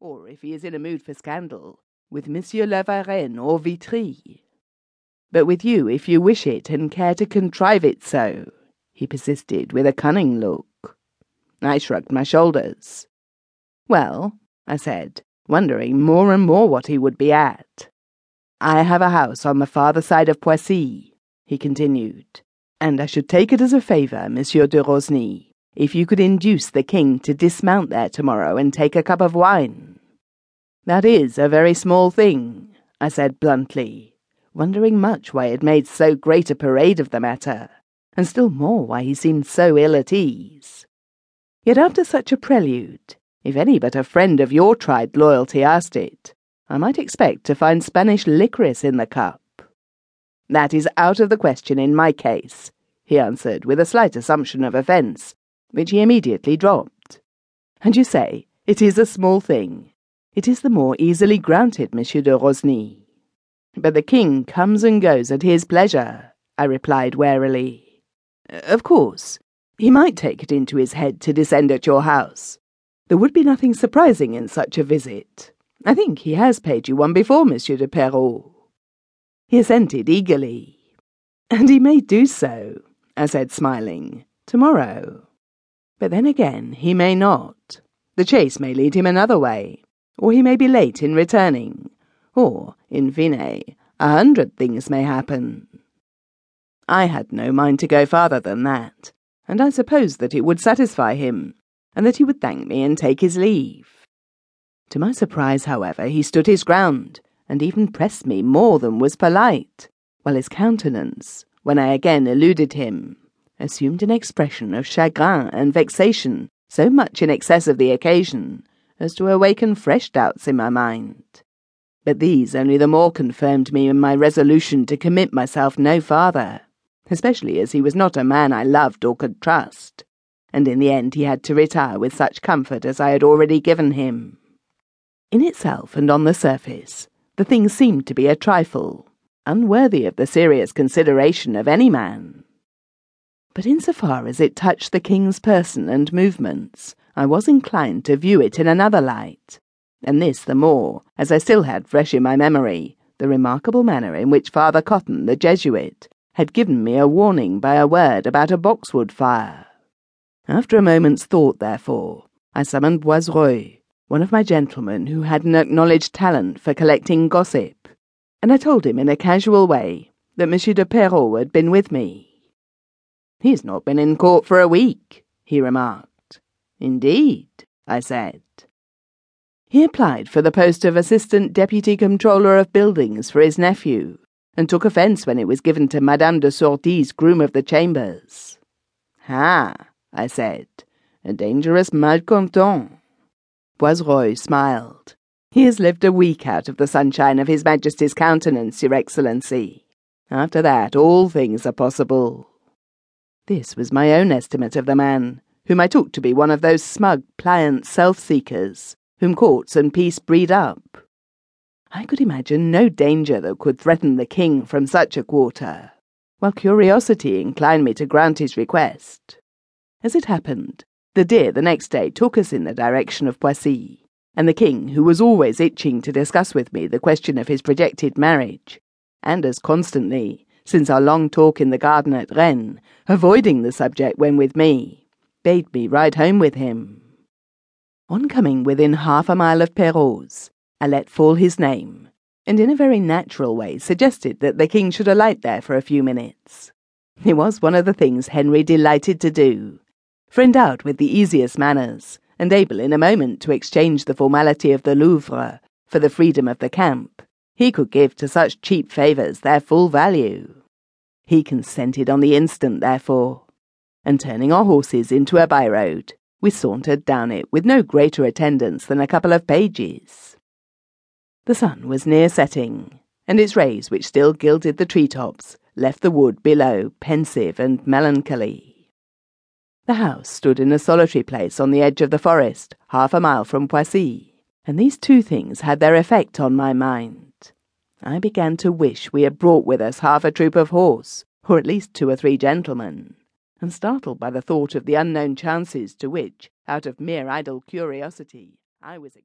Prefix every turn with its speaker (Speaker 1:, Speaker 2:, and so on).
Speaker 1: or if he is in a mood for scandal, with Monsieur la Varenne or Vitry. But with you, if you wish it and care to contrive it so, he persisted with a cunning look. I shrugged my shoulders. Well, I said, wondering more and more what he would be at. I have a house on the farther side of Poissy, he continued, and I should take it as a favour, Monsieur de Rosny, if you could induce the king to dismount there tomorrow and take a cup of wine. That is a very small thing, I said bluntly, wondering much why he had made so great a parade of the matter, and still more why he seemed so ill at ease. Yet after such a prelude, if any but a friend of your tried loyalty asked it, I might expect to find Spanish licorice in the cup. That is out of the question in my case, he answered with a slight assumption of offence which he immediately dropped. And you say, it is a small thing. It is the more easily granted, Monsieur de Rosny. But the king comes and goes at his pleasure, I replied warily. Of course, he might take it into his head to descend at your house. There would be nothing surprising in such a visit. I think he has paid you one before, Monsieur de Perrot. He assented eagerly. And he may do so, I said, smiling, tomorrow. But then again, he may not. The chase may lead him another way, or he may be late in returning, or, in fine, a hundred things may happen. I had no mind to go farther than that, and I supposed that it would satisfy him, and that he would thank me and take his leave. To my surprise, however, he stood his ground, and even pressed me more than was polite, while his countenance, when I again eluded him, assumed an expression of chagrin and vexation so much in excess of the occasion as to awaken fresh doubts in my mind. But these only the more confirmed me in my resolution to commit myself no farther, especially as he was not a man I loved or could trust, and in the end he had to retire with such comfort as I had already given him. In itself and on the surface, the thing seemed to be a trifle, unworthy of the serious consideration of any man. But insofar as it touched the king's person and movements, I was inclined to view it in another light, and this the more, as I still had fresh in my memory the remarkable manner in which Father Cotton, the Jesuit, had given me a warning by a word about a boxwood fire. After a moment's thought, therefore, I summoned Boisreuil, one of my gentlemen who had an acknowledged talent for collecting gossip, and I told him in a casual way that Monsieur de Perrot had been with me. He's not been in court for a week, he remarked. Indeed, I said. He applied for the post of Assistant Deputy Comptroller of Buildings for his nephew, and took offence when it was given to Madame de Sordy's groom of the chambers. Ha, I said, a dangerous malcontent. Boisreuil smiled. He has lived a week out of the sunshine of His Majesty's countenance, Your Excellency. After that, all things are possible. This was my own estimate of the man, whom I took to be one of those smug, pliant self-seekers, whom courts and peace breed up. I could imagine no danger that could threaten the king from such a quarter, while curiosity inclined me to grant his request. As it happened, the deer the next day took us in the direction of Poissy, and the king, who was always itching to discuss with me the question of his projected marriage, and as constantly, since our long talk in the garden at Rennes, avoiding the subject when with me, bade me ride home with him. On coming within half a mile of Perrot's, I let fall his name, and in a very natural way suggested that the king should alight there for a few minutes. It was one of the things Henry delighted to do, for endowed with the easiest manners, and able in a moment to exchange the formality of the Louvre for the freedom of the camp, he could give to such cheap favours their full value. He consented on the instant, therefore, and turning our horses into a by road, we sauntered down it with no greater attendance than a couple of pages. The sun was near setting, and its rays, which still gilded the tree tops, left the wood below pensive and melancholy. The house stood in a solitary place on the edge of the forest, half a mile from Poissy, and these two things had their effect on my mind. I began to wish we had brought with us half a troop of horse, or at least two or three gentlemen, and startled by the thought of the unknown chances to which, out of mere idle curiosity, I was exposed.